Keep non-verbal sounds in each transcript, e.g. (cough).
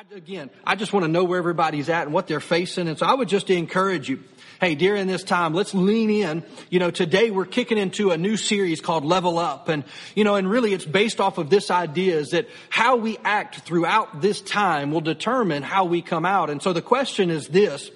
I, again, I just want to know where everybody's at and what they're facing. And so I would just encourage you. Hey, during this time, let's lean in. You know, today we're kicking into a new series called Level Up. And, you know, and really it's based off of this idea is that how we act throughout this time will determine how we come out. And so the question is this,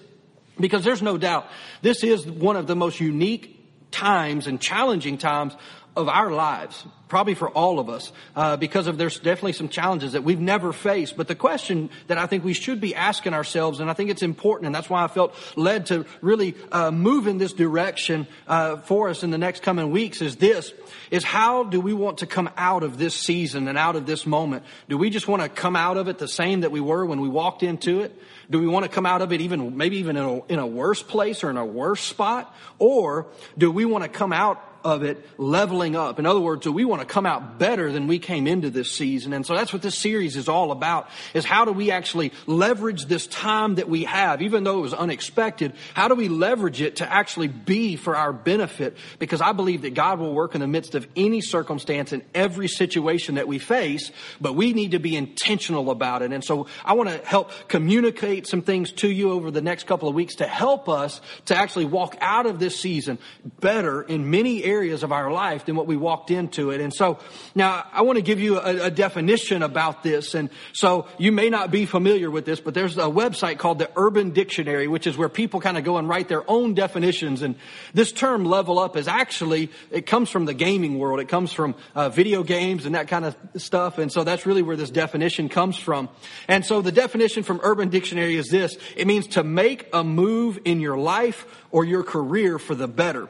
because there's no doubt this is one of the most unique times and challenging times of our lives, probably for all of us, uh, because of there's definitely some challenges that we've never faced. But the question that I think we should be asking ourselves, and I think it's important, and that's why I felt led to really uh, move in this direction uh, for us in the next coming weeks, is this: is how do we want to come out of this season and out of this moment? Do we just want to come out of it the same that we were when we walked into it? Do we want to come out of it even, maybe even in a, in a worse place or in a worse spot? Or do we want to come out of it leveling up. In other words, we want to come out better than we came into this season? And so that's what this series is all about, is how do we actually leverage this time that we have, even though it was unexpected, how do we leverage it to actually be for our benefit? Because I believe that God will work in the midst of any circumstance in every situation that we face, but we need to be intentional about it. And so I want to help communicate some things to you over the next couple of weeks to help us to actually walk out of this season better in many areas areas of our life than what we walked into it. And so now I want to give you a, a definition about this. And so you may not be familiar with this, but there's a website called the Urban Dictionary, which is where people kind of go and write their own definitions. And this term level up is actually, it comes from the gaming world. It comes from uh, video games and that kind of stuff. And so that's really where this definition comes from. And so the definition from Urban Dictionary is this. It means to make a move in your life or your career for the better.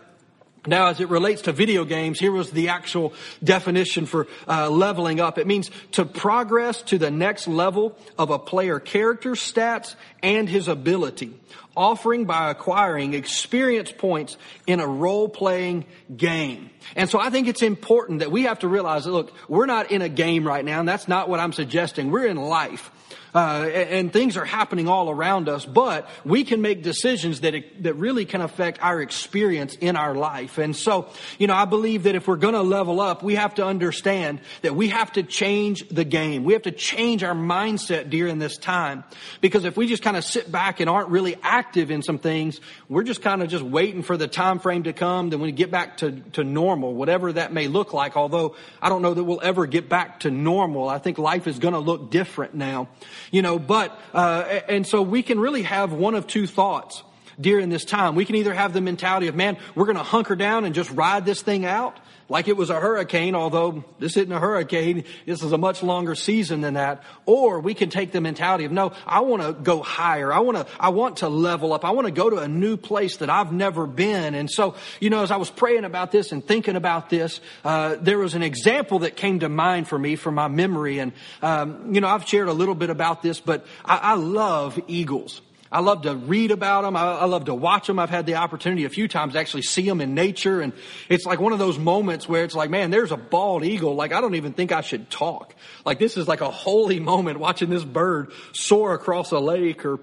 Now, as it relates to video games, here was the actual definition for uh, leveling up. It means to progress to the next level of a player character, stats, and his ability, offering by acquiring experience points in a role-playing game. And so I think it's important that we have to realize that, look, we're not in a game right now, and that's not what I'm suggesting. We're in life uh, and things are happening all around us, but we can make decisions that, that really can affect our experience in our life. And so, you know, I believe that if we're going to level up, we have to understand that we have to change the game. We have to change our mindset during this time. Because if we just kind of sit back and aren't really active in some things, we're just kind of just waiting for the time frame to come. Then we get back to, to normal, whatever that may look like. Although I don't know that we'll ever get back to normal. I think life is going to look different now. You know, but, uh, and so we can really have one of two thoughts during this time. We can either have the mentality of, man, we're going to hunker down and just ride this thing out like it was a hurricane, although this isn't a hurricane. This is a much longer season than that. Or we can take the mentality of, no, I want to go higher. I want to, I want to level up. I want to go to a new place that I've never been. And so, you know, as I was praying about this and thinking about this, uh, there was an example that came to mind for me from my memory. And, um, you know, I've shared a little bit about this, but I, I love eagles. I love to read about them. I, I, love to watch them. I've had the opportunity a few times to actually see them in nature. And it's like one of those moments where it's like, man, there's a bald eagle. Like, I don't even think I should talk. Like, this is like a holy (laughs) moment watching this bird soar across a lake or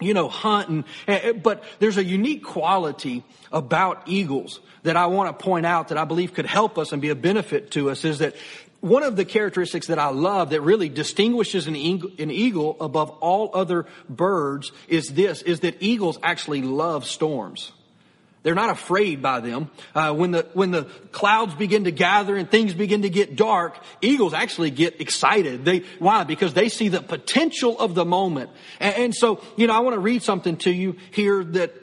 you know, hunt and, eh, eh, but there's a unique quality about eagles that I want to point out that I believe could help us and be a benefit to us is that one of the characteristics that I love that really distinguishes an eagle, an eagle, above all other birds is this, is that eagles actually love storms. They're not afraid by them. Uh, when the when the clouds begin to gather and things begin to get dark, eagles actually get excited. They why? Because they see the potential of the moment. And, and so, you know, I want to read something to you here that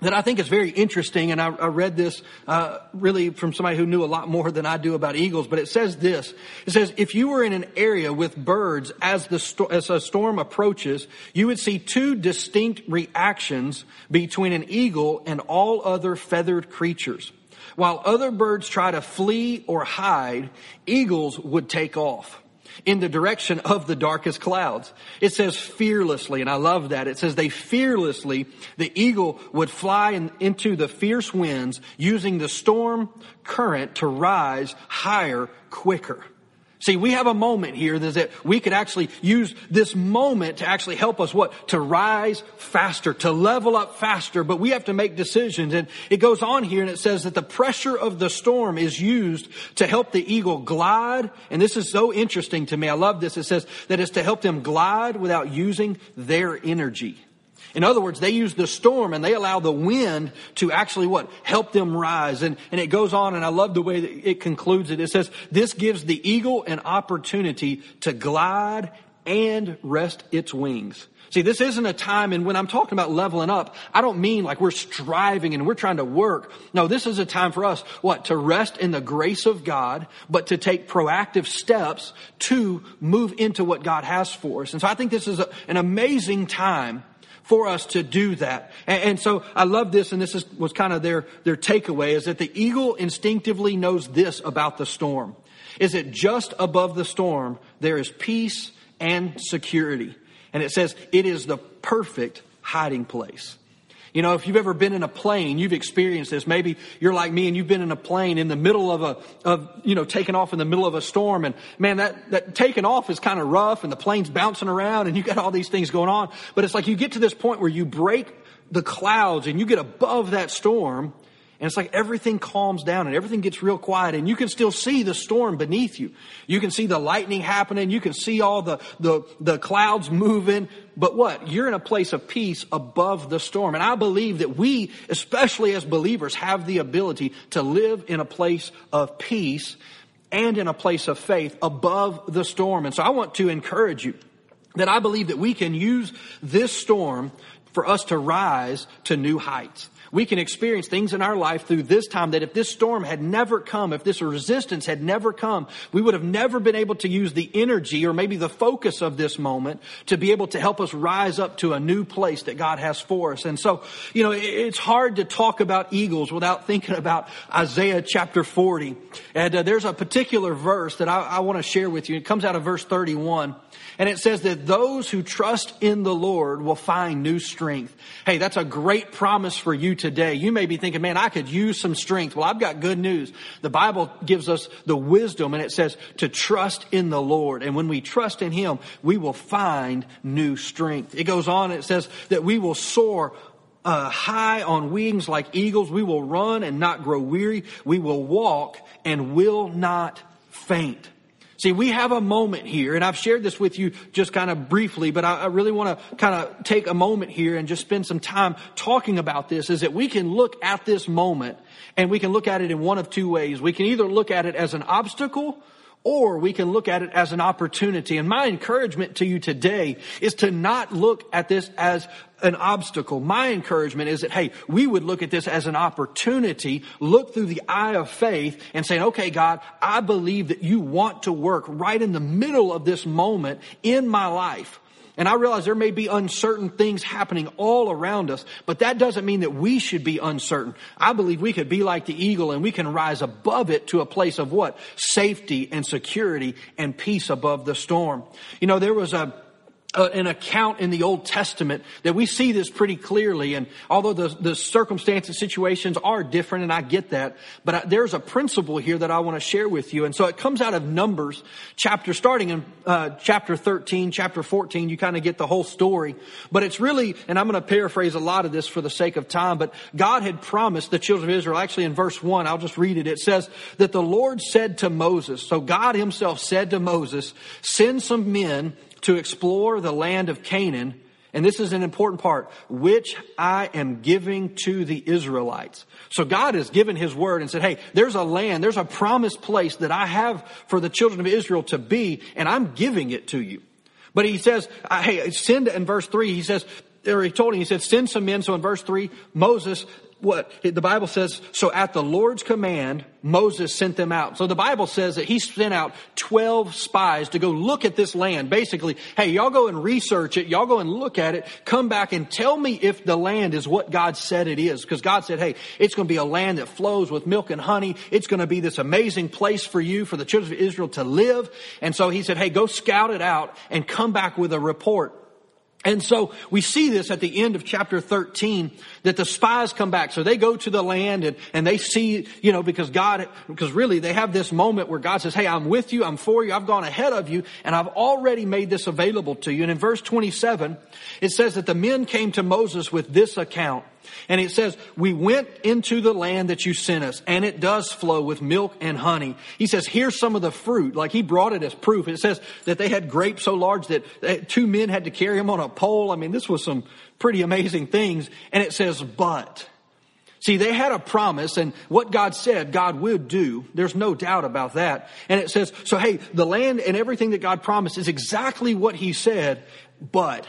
that I think is very interesting, and I, I read this uh, really from somebody who knew a lot more than I do about eagles. But it says this: It says, if you were in an area with birds as the sto- as a storm approaches, you would see two distinct reactions between an eagle and all other feathered creatures. While other birds try to flee or hide, eagles would take off in the direction of the darkest clouds. It says fearlessly, and I love that. It says they fearlessly, the eagle would fly in, into the fierce winds using the storm current to rise higher quicker. See, we have a moment here that we could actually use this moment to actually help us what? To rise faster, to level up faster, but we have to make decisions. And it goes on here and it says that the pressure of the storm is used to help the eagle glide. And this is so interesting to me. I love this. It says that it's to help them glide without using their energy. In other words, they use the storm and they allow the wind to actually what? Help them rise. And, and it goes on and I love the way that it concludes it. It says, this gives the eagle an opportunity to glide and rest its wings. See, this isn't a time, and when I'm talking about leveling up, I don't mean like we're striving and we're trying to work. No, this is a time for us, what? To rest in the grace of God, but to take proactive steps to move into what God has for us. And so I think this is a, an amazing time for us to do that. And, and, so I love this, and this is, was kind of their, their takeaway, is that the eagle instinctively knows this about the storm. Is that just above the storm, there is peace and security. And it says it is the perfect hiding place. You know, if you've ever been in a plane, you've experienced this. Maybe you're like me and you've been in a plane in the middle of a, of, you know, taking off in the middle of a storm. And man, that, that taking off is kind of rough and the plane's bouncing around and you got all these things going on. But it's like you get to this point where you break the clouds and you get above that storm and it's like everything calms down and everything gets real quiet and you can still see the storm beneath you. You can see the lightning happening. You can see all the, the, the clouds moving. But what? You're in a place of peace above the storm. And I believe that we, especially as believers, have the ability to live in a place of peace and in a place of faith above the storm. And so I want to encourage you that I believe that we can use this storm for us to rise to new heights. We can experience things in our life through this time that if this storm had never come, if this resistance had never come, we would have never been able to use the energy or maybe the focus of this moment to be able to help us rise up to a new place that God has for us. And so, you know, it's hard to talk about eagles without thinking about Isaiah chapter 40. And uh, there's a particular verse that I, I want to share with you. It comes out of verse 31. And it says that those who trust in the Lord will find new strength. Hey, that's a great promise for you today. You may be thinking, man, I could use some strength. Well, I've got good news. The Bible gives us the wisdom and it says to trust in the Lord. And when we trust in Him, we will find new strength. It goes on, it says that we will soar uh, high on wings like eagles. We will run and not grow weary. We will walk and will not faint. See, we have a moment here, and I've shared this with you just kind of briefly, but I, really want to kind of take a moment here and just spend some time talking about this, is that we can look at this moment and we can look at it in one of two ways. We can either look at it as an obstacle or we can look at it as an opportunity. And my encouragement to you today is to not look at this as an obstacle. My encouragement is that, hey, we would look at this as an opportunity, look through the eye of faith and say, okay, God, I believe that you want to work right in the middle of this moment in my life. And I realize there may be uncertain things happening all around us, but that doesn't mean that we should be uncertain. I believe we could be like the eagle and we can rise above it to a place of what? Safety and security and peace above the storm. You know, there was a, uh, an account in the Old Testament that we see this pretty clearly. And although the, the circumstances, situations are different, and I get that, but I, there's a principle here that I want to share with you. And so it comes out of Numbers chapter, starting in uh, chapter 13, chapter 14. You kind of get the whole story. But it's really, and I'm going to paraphrase a lot of this for the sake of time, but God had promised the children of Israel, actually in verse 1, I'll just read it. It says that the Lord said to Moses, so God himself said to Moses, send some men to explore the land of Canaan, and this is an important part, which I am giving to the Israelites. So God has given His word and said, hey, there's a land, there's a promised place that I have for the children of Israel to be, and I'm giving it to you. But He says, uh, hey, send, in verse 3, He says, or he told him, he said, send some men. So in verse 3, Moses what the Bible says, so at the Lord's command, Moses sent them out. So the Bible says that he sent out 12 spies to go look at this land. Basically, hey, y'all go and research it. Y'all go and look at it. Come back and tell me if the land is what God said it is. Because God said, hey, it's going to be a land that flows with milk and honey. It's going to be this amazing place for you, for the children of Israel to live. And so he said, hey, go scout it out and come back with a report. And so we see this at the end of chapter 13 that the spies come back. So they go to the land and, and they see, you know, because God, because really they have this moment where God says, Hey, I'm with you. I'm for you. I've gone ahead of you and I've already made this available to you. And in verse 27, it says that the men came to Moses with this account. And it says, we went into the land that you sent us and it does flow with milk and honey. He says, here's some of the fruit. Like he brought it as proof. It says that they had grapes so large that two men had to carry them on a pole. I mean, this was some pretty amazing things. And it says, but. See, they had a promise and what God said God would do. There's no doubt about that. And it says, so hey, the land and everything that God promised is exactly what he said, but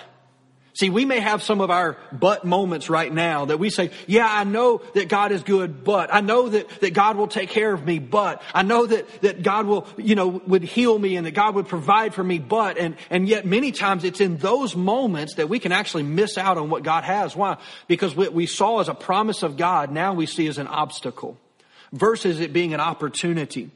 See, we may have some of our but moments right now that we say, yeah, I know that God is good, but I know that, that God will take care of me, but I know that, that God will, you know, would heal me and that God would provide for me, but, and, and yet many times it's in those moments that we can actually miss out on what God has. Why? Because what we saw as a promise of God, now we see as an obstacle versus it being an opportunity.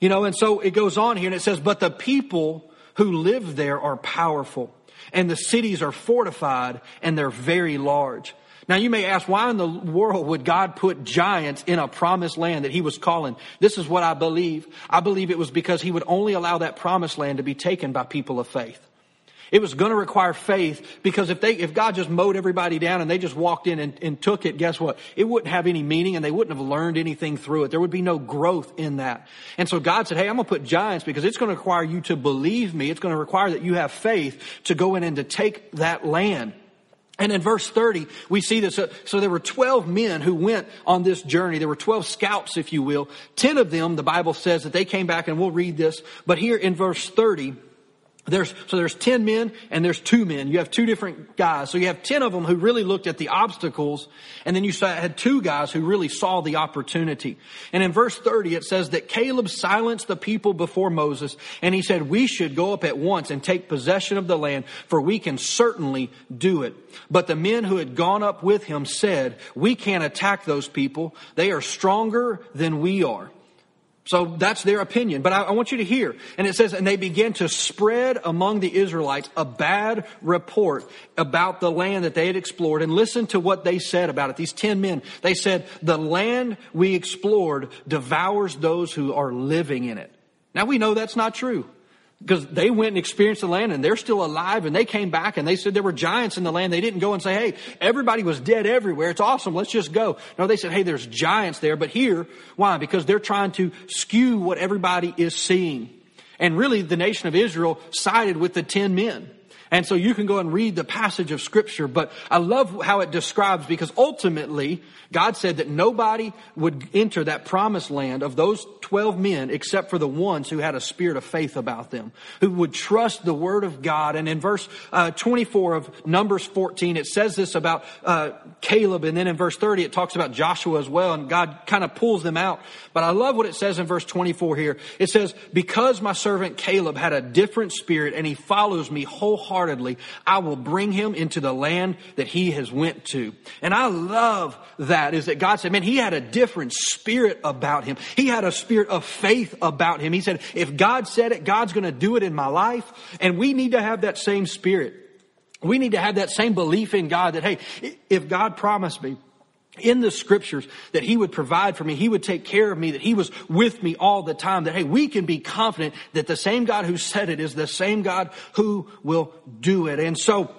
You know, and so it goes on here and it says, but the people who live there are powerful and the cities are fortified and they're very large. Now you may ask, why in the world would God put giants in a promised land that he was calling? This is what I believe. I believe it was because he would only allow that promised land to be taken by people of faith. It was going to require faith because if they, if God just mowed everybody down and they just walked in and, and, took it, guess what? It wouldn't have any meaning and they wouldn't have learned anything through it. There would be no growth in that. And so God said, Hey, I'm going to put giants because it's going to require you to believe me. It's going to require that you have faith to go in and to take that land. And in verse 30, we see this. So there were 12 men who went on this journey. There were 12 scouts, if you will. 10 of them, the Bible says that they came back and we'll read this. But here in verse 30, there's, so there's 10 men and there's two men. You have two different guys. So you have 10 of them who really looked at the obstacles and then you had two guys who really saw the opportunity. And in verse 30 it says that Caleb silenced the people before Moses and he said, we should go up at once and take possession of the land for we can certainly do it. But the men who had gone up with him said, we can't attack those people. They are stronger than we are. So that's their opinion. But I, I, want you to hear. And it says, and they began to spread among the Israelites a bad report about the land that they had explored. And listen to what they said about it. These ten men. They said, the land we explored devours those who are living in it. Now we know that's not true because they went and experienced the land and they're still alive and they came back and they said there were giants in the land. They didn't go and say, hey, everybody was dead everywhere. It's awesome. Let's just go. No, they said, hey, there's giants there. But here, why? Because they're trying to skew what everybody is seeing. And really the nation of Israel sided with the ten men. And so you can go and read the passage of scripture, but I love how it describes because ultimately God said that nobody would enter that promised land of those 12 men except for the ones who had a spirit of faith about them, who would trust the word of God. And in verse uh, 24 of Numbers 14, it says this about uh, Caleb. And then in verse 30, it talks about Joshua as well. And God kind of pulls them out. But I love what it says in verse 24 here. It says, because my servant Caleb had a different spirit and he follows me wholeheartedly, I will bring him into the land that he has went to. And I love that that is that God said, man, he had a different spirit about him. He had a spirit of faith about him. He said, if God said it, God's going to do it in my life. And we need to have that same spirit. We need to have that same belief in God that, hey, if God promised me, in the scriptures that he would provide for me, he would take care of me, that he was with me all the time, that hey, we can be confident that the same God who said it is the same God who will do it. And so,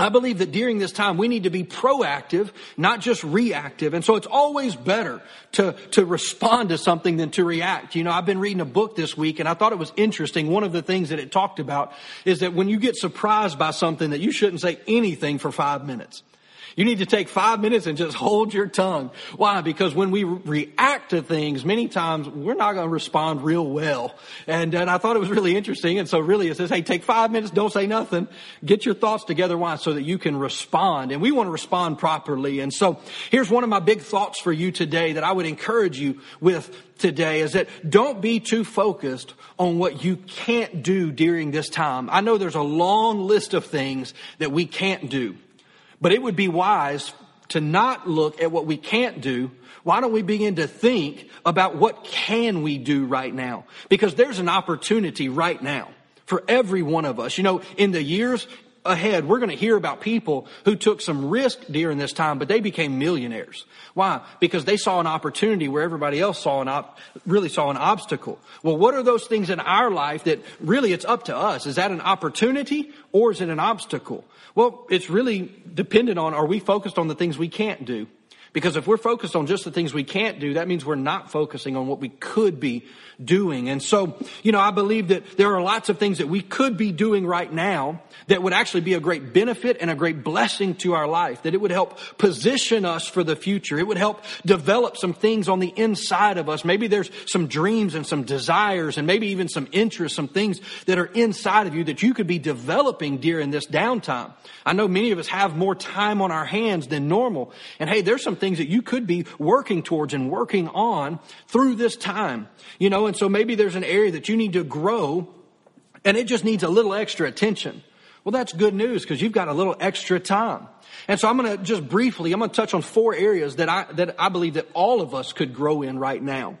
I believe that during this time we need to be proactive, not just reactive. And so it's always better to, to respond to something than to react. You know, I've been reading a book this week and I thought it was interesting. One of the things that it talked about is that when you get surprised by something that you shouldn't say anything for five minutes. You need to take five minutes and just hold your tongue. Why? Because when we react to things, many times we're not going to respond real well. And, and I thought it was really interesting. And so really it says, hey, take five minutes, don't say nothing. Get your thoughts together. Why? So that you can respond. And we want to respond properly. And so here's one of my big thoughts for you today that I would encourage you with today is that don't be too focused on what you can't do during this time. I know there's a long list of things that we can't do. But it would be wise to not look at what we can't do. Why don't we begin to think about what can we do right now? Because there's an opportunity right now for every one of us. You know, in the years ahead, we're going to hear about people who took some risk during this time, but they became millionaires. Why? Because they saw an opportunity where everybody else saw an op- really saw an obstacle. Well, what are those things in our life that really it's up to us? Is that an opportunity or is it an obstacle? Well, it's really dependent on are we focused on the things we can't do? Because if we're focused on just the things we can't do, that means we're not focusing on what we could be doing. And so, you know, I believe that there are lots of things that we could be doing right now that would actually be a great benefit and a great blessing to our life, that it would help position us for the future. It would help develop some things on the inside of us. Maybe there's some dreams and some desires and maybe even some interests, some things that are inside of you that you could be developing during this downtime. I know many of us have more time on our hands than normal. And hey, there's some things that you could be working towards and working on through this time. You know, and so maybe there's an area that you need to grow and it just needs a little extra attention. Well, that's good news because you've got a little extra time. And so I'm going to just briefly, I'm going to touch on four areas that I, that I believe that all of us could grow in right now.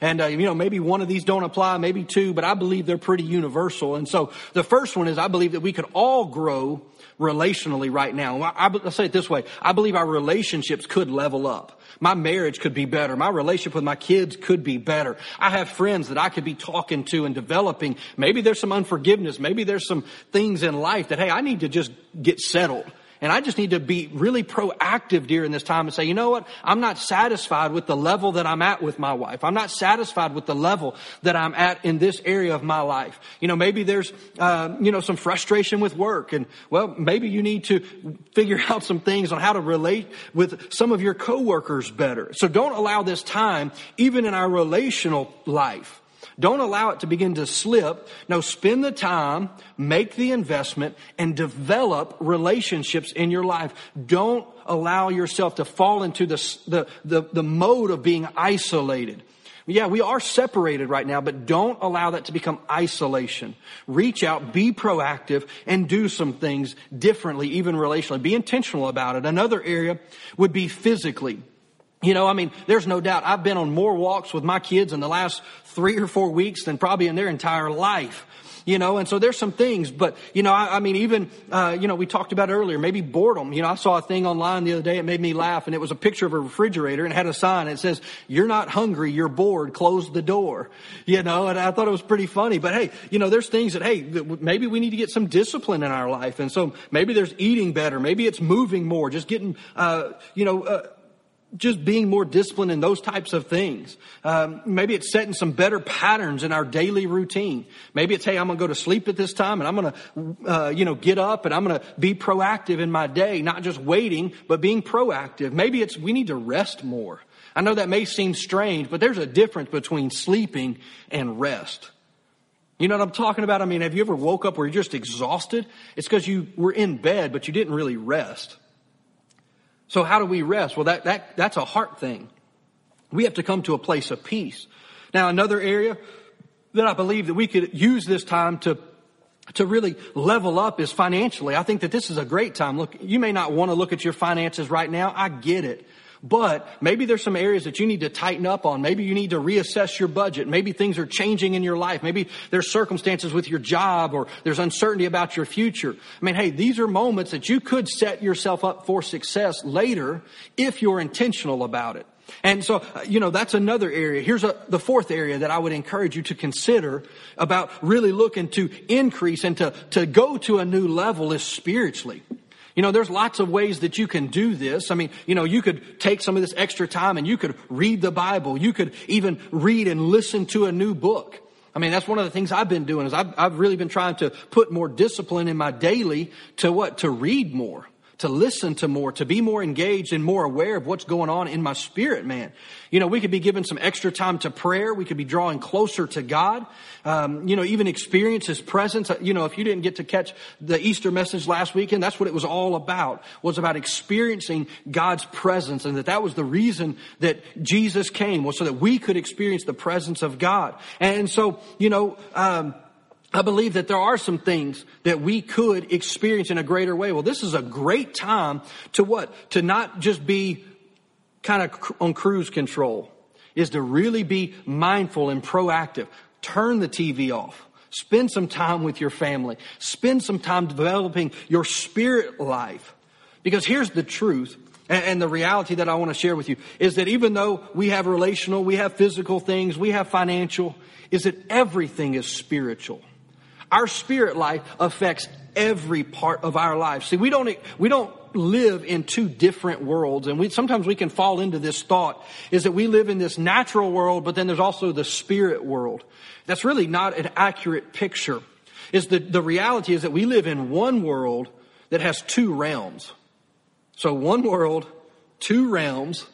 And, uh, you know, maybe one of these don't apply, maybe two, but I believe they're pretty universal. And so the first one is I believe that we could all grow relationally right now. I, say it this way. I believe our relationships could level up. My marriage could be better. My relationship with my kids could be better. I have friends that I could be talking to and developing. Maybe there's some unforgiveness. Maybe there's some things in life that, hey, I need to just get settled. And I just need to be really proactive during this time and say, you know what? I'm not satisfied with the level that I'm at with my wife. I'm not satisfied with the level that I'm at in this area of my life. You know, maybe there's, uh, you know, some frustration with work and, well, maybe you need to figure (laughs) out some things on how to relate with some of your coworkers better. So don't allow this time, even in our relational life, don't allow it to begin to slip. No, spend the time, make the investment, and develop relationships in your life. Don't allow yourself to fall into the, the, the, the mode of being isolated. Yeah, we are separated right now, but don't allow that to become isolation. Reach out, be proactive, and do some things differently, even relationally. Be intentional about it. Another area would be physically. You know, I mean, there's no doubt I've been on more walks with my kids in the last three or four weeks than probably in their entire life. You know, and so there's some things, but, you know, I, I mean, even, uh, you know, we talked about earlier, maybe boredom. You know, I saw a thing online the other day, it made me laugh, and it was a picture of a refrigerator and it had a sign, it says, you're not hungry, you're bored, close the door. You know, and I thought it was pretty funny, but hey, you know, there's things that, hey, maybe we need to get some discipline in our life, and so maybe there's eating better, maybe it's moving more, just getting, uh, you know, uh, just being more disciplined in those types of things. Um, maybe it's setting some better patterns in our daily routine. Maybe it's, hey, I'm going to go to sleep at this time and I'm going to, uh, you know, get up and I'm going to be proactive in my day, not just waiting, but being proactive. Maybe it's, we need to rest more. I know that may seem strange, but there's a difference between sleeping and rest. You know what I'm talking about? I mean, have you ever woke up where you're just exhausted? It's because you were in bed, but you didn't really rest. So how do we rest? Well, that, that, that's a heart thing. We have to come to a place of peace. Now, another area that I believe that we could use this time to to really level up is financially. I think that this is a great time. Look, you may not want to look at your finances right now. I get it. But maybe there's some areas that you need to tighten up on. Maybe you need to reassess your budget. Maybe things are changing in your life. Maybe there's circumstances with your job or there's uncertainty about your future. I mean, hey, these are moments that you could set yourself up for success later if you're intentional about it. And so, uh, you know, that's another area. Here's a, the fourth area that I would encourage you to consider about really looking to increase and to, to go to a new level is spiritually. You know, there's lots of ways that you can do this. I mean, you know, you could take some of this extra time and you could read the Bible. You could even read and listen to a new book. I mean, that's one of the things I've been doing is I've, I've really been trying to put more discipline in my daily to what? To read more to listen to more, to be more engaged and more aware of what's going on in my spirit, man. You know, we could be giving some extra time to prayer. We could be drawing closer to God. Um, you know, even experience His presence. Uh, you know, if you didn't get to catch the Easter message last weekend, that's what it was all about. Was about experiencing God's presence, and that that was the reason that Jesus came was so that we could experience the presence of God. And so, you know. Um, I believe that there are some things that we could experience in a greater way. Well, this is a great time to what? To not just be kind of on cruise control, is to really be mindful and proactive. Turn the TV off. Spend some time with your family. Spend some time developing your spirit life. Because here's the truth and, the reality that I want to share with you is that even though we have relational, we have physical things, we have financial, is that everything is spiritual. Our spirit life affects every part of our life. See, we don't, we don't live in two different worlds. And we, sometimes we can fall into this thought is that we live in this natural world, but then there's also the spirit world. That's really not an accurate picture. Is the, the reality is that we live in one world that has two realms. So one world, two realms,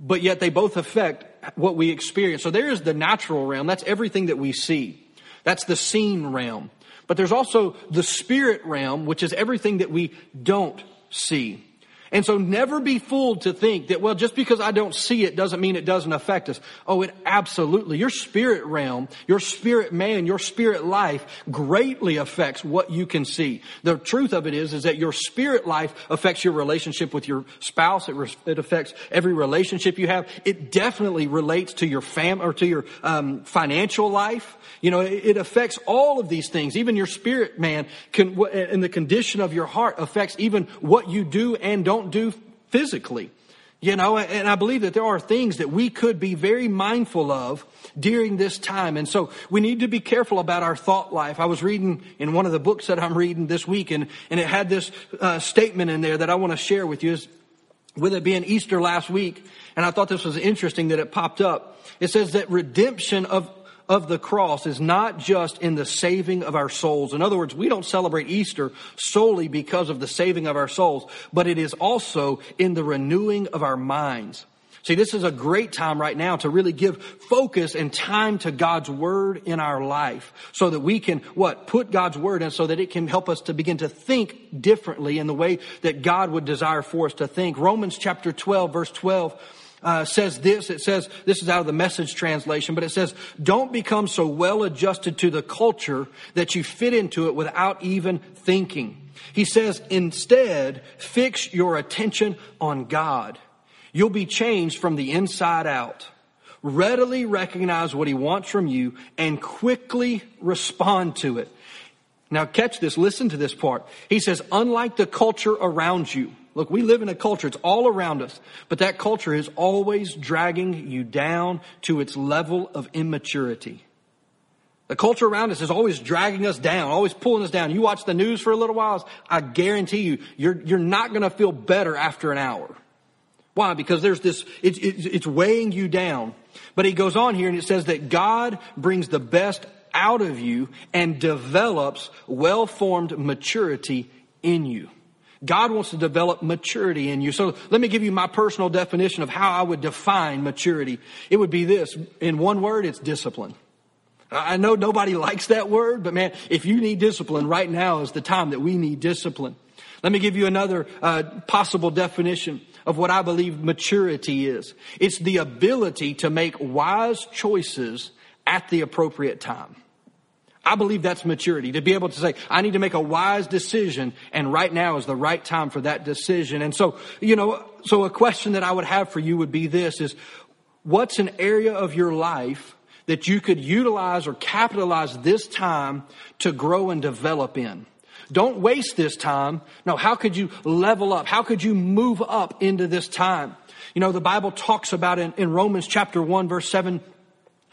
but yet they both affect what we experience. So there is the natural realm. That's everything that we see. That's the seen realm. But there's also the spirit realm, which is everything that we don't see. And so never be fooled to think that, well, just because I don't see it doesn't mean it doesn't affect us. Oh, it absolutely, your spirit realm, your spirit man, your spirit life greatly affects what you can see. The truth of it is, is that your spirit life affects your relationship with your spouse. It, re- it affects every relationship you have. It definitely relates to your fam or to your um, financial life. You know, it, it affects all of these things. Even your spirit man can, and the condition of your heart affects even what you do and don't don't do physically. You know, and I believe that there are things that we could be very mindful of during this time. And so we need to be careful about our thought life. I was reading in one of the books that I'm reading this week and, and it had this uh, statement in there that I want to share with you is, with it being Easter last week. And I thought this was interesting that it popped up. It says that redemption of of the cross is not just in the saving of our souls. In other words, we don't celebrate Easter solely because of the saving of our souls, but it is also in the renewing of our minds. See, this is a great time right now to really give focus and time to God's word in our life so that we can, what, put God's word in so that it can help us to begin to think differently in the way that God would desire for us to think. Romans chapter 12 verse 12 uh, says this. It says, this is out of the message translation, but it says, don't become so well adjusted to the culture that you fit into it without even thinking. He says, instead, fix your attention on God. You'll be changed from the inside out. Readily recognize what he wants from you and quickly respond to it. Now catch this, listen to this part. He says, unlike the culture around you, Look, we live in a culture, it's all around us, but that culture is always dragging you down to its level of immaturity. The culture around us is always dragging us down, always pulling us down. You watch the news for a little while, I guarantee you, you're, you're not going to feel better after an hour. Why? Because there's this, it's, it's, it's weighing you down. But he goes on here and it says that God brings the best out of you and develops well-formed maturity in you. God wants to develop maturity in you. So let me give you my personal definition of how I would define maturity. It would be this. In one word, it's discipline. I know nobody (laughs) likes that word, but man, if you need discipline, right now is the time that we need discipline. Let me give you another uh, possible definition of what I believe maturity is. It's the ability to make wise choices at the appropriate time. I believe that's maturity to be able to say, I need to make a wise decision and right now is the right time for that decision. And so, you know, so a question that I would have for you would be this is what's an area of your life that you could utilize or capitalize this time to grow and develop in? Don't waste this time. No, how could you level up? How could you move up into this time? You know, the Bible talks about in, in Romans chapter 1 verse 7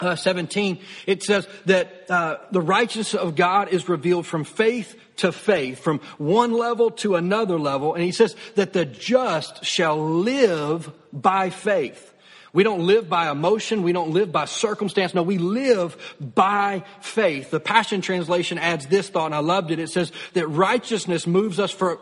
uh, 17, it says that uh, the righteousness of God is revealed from faith to faith, from one level to another level. And he says that the just shall live by faith. We don't live by emotion. We don't live by circumstance. No, we live by faith. The Passion Translation adds this thought, and I loved it. It says that righteousness moves us for,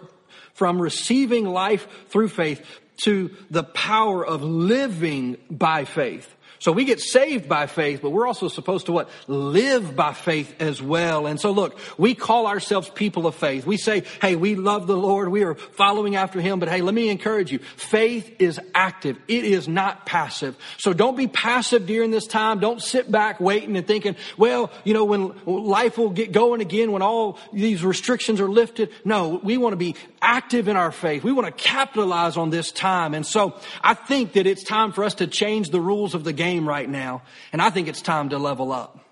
from receiving life through faith to the power of living by faith. So we get saved by faith, but we're also supposed to what? Live by faith as well. And so look, we call ourselves people of faith. We say, hey, we love the Lord. We are following after Him. But hey, let me encourage you. Faith is active. It is not passive. So don't be passive during this time. Don't sit back waiting and thinking, well, you know, when life will get going again, when all these restrictions are lifted. No, we want to be active in our faith. We want to capitalize on this time. And so I think that it's time for us to change the rules of the game right now. And I think it's time to level up.